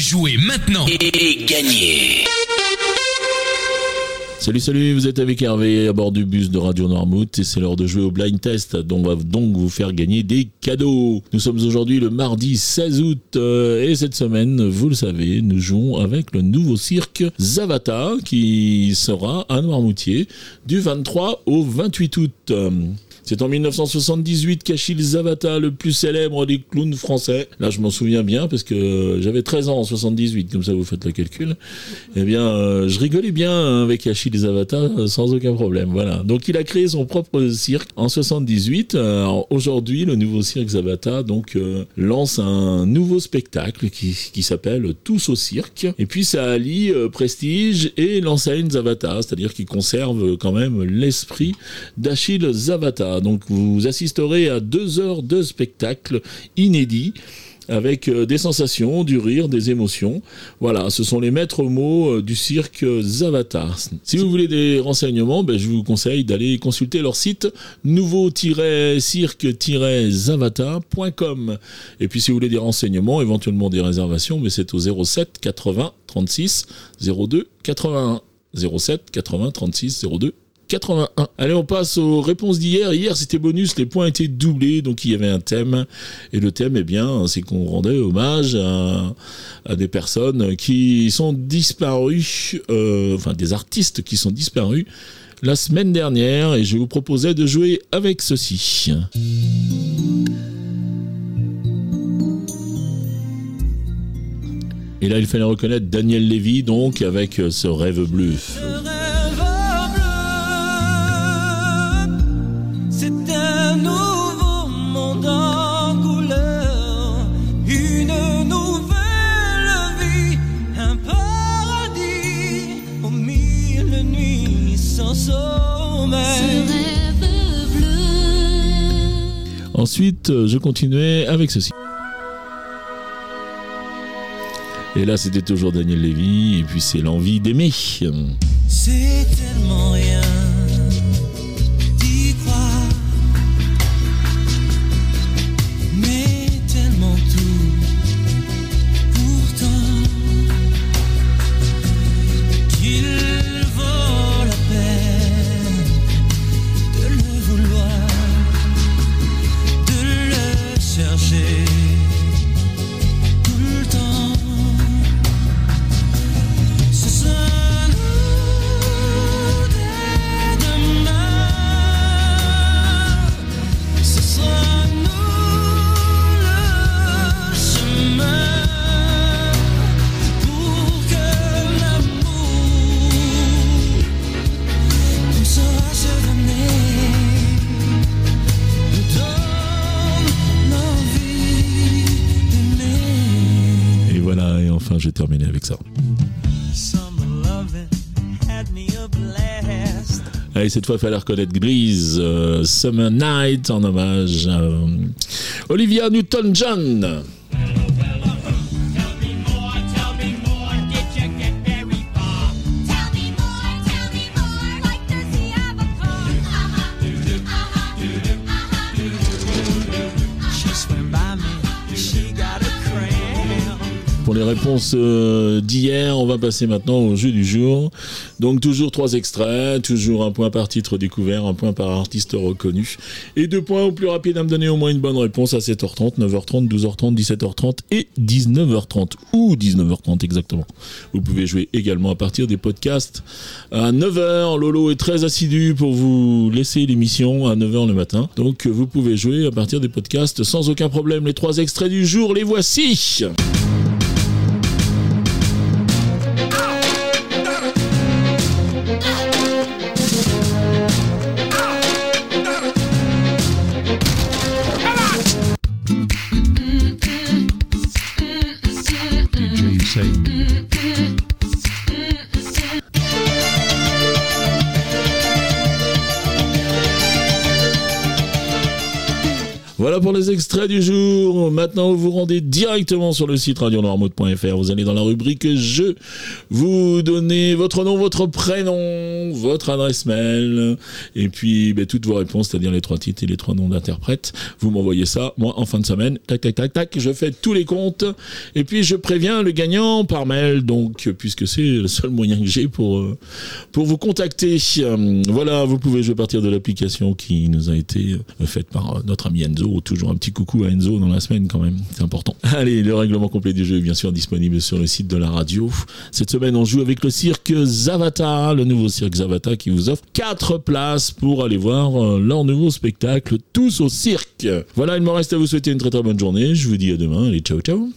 Jouez maintenant. Et gagnez Salut, salut, vous êtes avec Hervé à bord du bus de Radio Noirmouth et c'est l'heure de jouer au blind test dont on va donc vous faire gagner des cadeaux. Nous sommes aujourd'hui le mardi 16 août euh, et cette semaine, vous le savez, nous jouons avec le nouveau cirque Zavata qui sera à Noirmoutier du 23 au 28 août. C'est en 1978 qu'Achille Zavata, le plus célèbre des clowns français, là je m'en souviens bien parce que j'avais 13 ans en 78, comme ça vous faites le calcul, eh bien euh, je rigolais bien avec Achille Zavata euh, sans aucun problème. Voilà. Donc il a créé son propre cirque en 78. Aujourd'hui, le nouveau cirque Zavata donc euh, lance un nouveau spectacle qui, qui s'appelle Tous au cirque. Et puis ça allie prestige et l'enseigne Zavata, c'est-à-dire qu'il conserve quand même l'esprit d'Achille Zavata. Donc vous assisterez à deux heures de spectacle inédit avec euh, des sensations, du rire, des émotions. Voilà, ce sont les maîtres mots euh, du cirque Zavata. Si vous voulez des renseignements, ben, je vous conseille d'aller consulter leur site nouveau-cirque-zavata.com. Et puis si vous voulez des renseignements, éventuellement des réservations, ben, c'est au 07 80 36 02 81. 07 80 36 02 81. Allez, on passe aux réponses d'hier. Hier, c'était bonus, les points étaient doublés, donc il y avait un thème. Et le thème, eh bien, c'est qu'on rendait hommage à, des personnes qui sont disparues, euh, enfin des artistes qui sont disparus la semaine dernière. Et je vous proposais de jouer avec ceci. Et là, il fallait reconnaître Daniel Lévy, donc, avec ce rêve bleu. Ensuite, je continuais avec ceci. Et là, c'était toujours Daniel Lévy, et puis c'est l'envie d'aimer. C'est tellement rien. J'ai terminé avec ça. Allez, cette fois, il fallait reconnaître Grise, euh, Summer Night, en hommage à euh, Olivia Newton-John. Les réponses euh, d'hier. On va passer maintenant au jeu du jour. Donc toujours trois extraits, toujours un point par titre découvert, un point par artiste reconnu. Et deux points au plus rapide à me donner au moins une bonne réponse à 7h30, 9h30, 12h30, 17h30 et 19h30. Ou 19h30 exactement. Vous pouvez jouer également à partir des podcasts à 9h. Lolo est très assidu pour vous laisser l'émission à 9h le matin. Donc vous pouvez jouer à partir des podcasts sans aucun problème. Les trois extraits du jour, les voici. say. Voilà pour les extraits du jour. Maintenant, vous vous rendez directement sur le site radionormaud.fr. Vous allez dans la rubrique Je. Vous donnez votre nom, votre prénom, votre adresse mail, et puis ben, toutes vos réponses, c'est-à-dire les trois titres et les trois noms d'interprètes. Vous m'envoyez ça, moi, en fin de semaine. Tac, tac, tac, tac. Je fais tous les comptes. Et puis, je préviens le gagnant par mail, donc, puisque c'est le seul moyen que j'ai pour, euh, vous contacter. Euh, voilà, vous pouvez jouer à partir de l'application qui nous a été euh, faite par notre ami Enzo Toujours un petit coucou à Enzo dans la semaine quand même, c'est important. Allez, le règlement complet du jeu est bien sûr disponible sur le site de la radio. Cette semaine, on joue avec le cirque Zavata, le nouveau cirque Zavata qui vous offre 4 places pour aller voir euh, leur nouveau spectacle, tous au cirque. Voilà, il me reste à vous souhaiter une très très bonne journée. Je vous dis à demain. Allez, ciao ciao.